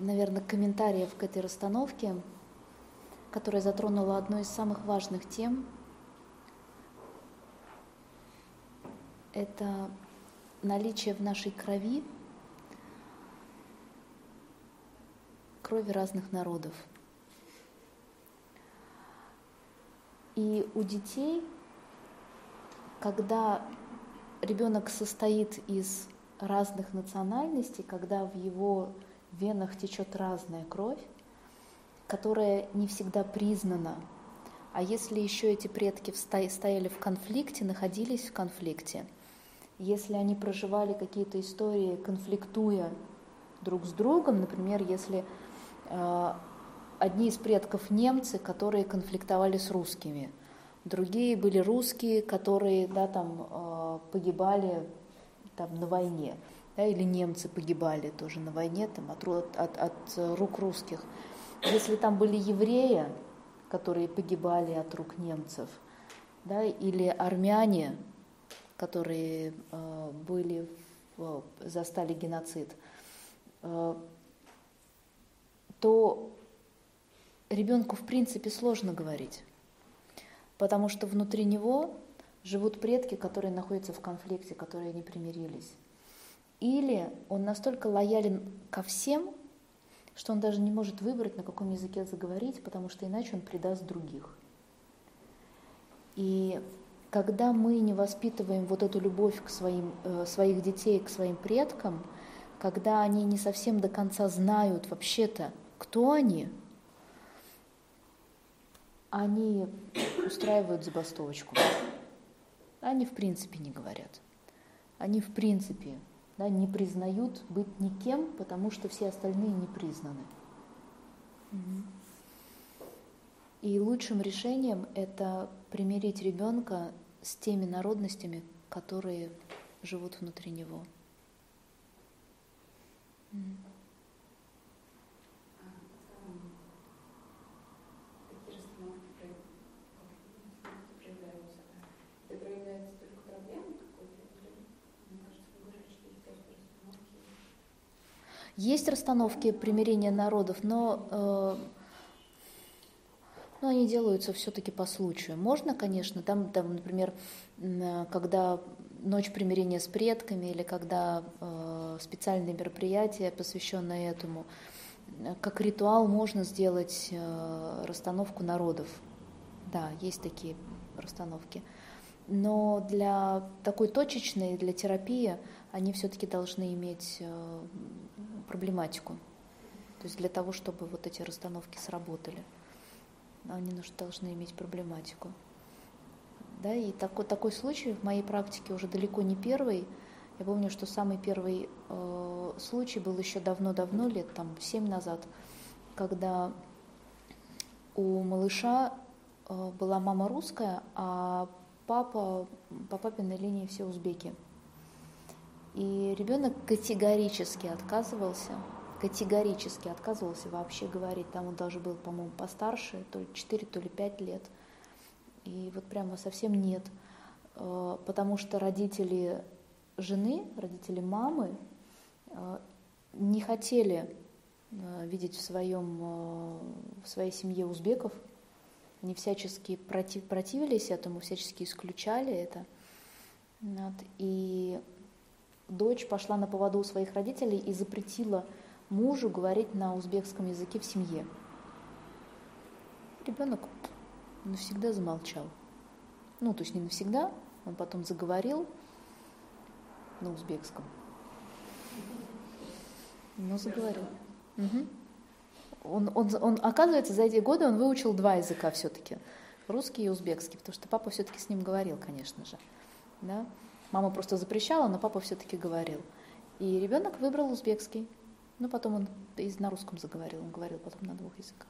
наверное, комментариев к этой расстановке, которая затронула одну из самых важных тем. Это наличие в нашей крови крови разных народов. И у детей, когда ребенок состоит из разных национальностей, когда в его венах течет разная кровь, которая не всегда признана. А если еще эти предки стояли в конфликте, находились в конфликте, если они проживали какие-то истории, конфликтуя друг с другом, например, если э, одни из предков немцы, которые конфликтовали с русскими, другие были русские, которые да, там, э, погибали там, на войне да, или немцы погибали тоже на войне там, от, от, от рук русских. Если там были евреи, которые погибали от рук немцев, да, или армяне, которые э, были, э, застали геноцид, э, то ребенку в принципе сложно говорить, потому что внутри него живут предки, которые находятся в конфликте, которые не примирились. Или он настолько лоялен ко всем, что он даже не может выбрать, на каком языке заговорить, потому что иначе он предаст других. И когда мы не воспитываем вот эту любовь к своим, э, своих детей, к своим предкам, когда они не совсем до конца знают вообще-то, кто они, они устраивают забастовочку. Они в принципе не говорят. Они в принципе да, не признают быть никем, потому что все остальные не признаны. И лучшим решением это примирить ребенка с теми народностями, которые живут внутри него. Есть расстановки примирения народов, но, э, но они делаются все-таки по случаю. Можно, конечно, там, там например, когда ночь примирения с предками или когда э, специальные мероприятия, посвященные этому, как ритуал можно сделать э, расстановку народов. Да, есть такие расстановки. Но для такой точечной, для терапии, они все-таки должны иметь э, проблематику. То есть для того, чтобы вот эти расстановки сработали, они должны иметь проблематику. Да, и такой, такой случай в моей практике уже далеко не первый. Я помню, что самый первый э, случай был еще давно-давно, лет там семь назад, когда у малыша э, была мама русская, а папа по папиной линии все узбеки. И ребенок категорически отказывался, категорически отказывался вообще говорить. Там он даже был, по-моему, постарше, то ли 4, то ли 5 лет. И вот прямо совсем нет. Э, потому что родители жены, родители мамы э, не хотели э, видеть в, своем, в своей семье узбеков. Они всячески против, противились этому, всячески исключали это. Вот. И дочь пошла на поводу у своих родителей и запретила мужу говорить на узбекском языке в семье. Ребенок навсегда замолчал. Ну, то есть не навсегда, он потом заговорил на узбекском. Но заговорил. Угу. Он, он, он, оказывается, за эти годы он выучил два языка все-таки. Русский и узбекский, потому что папа все-таки с ним говорил, конечно же. Да? Мама просто запрещала, но папа все-таки говорил. И ребенок выбрал узбекский. Но потом он на русском заговорил, он говорил потом на двух языках.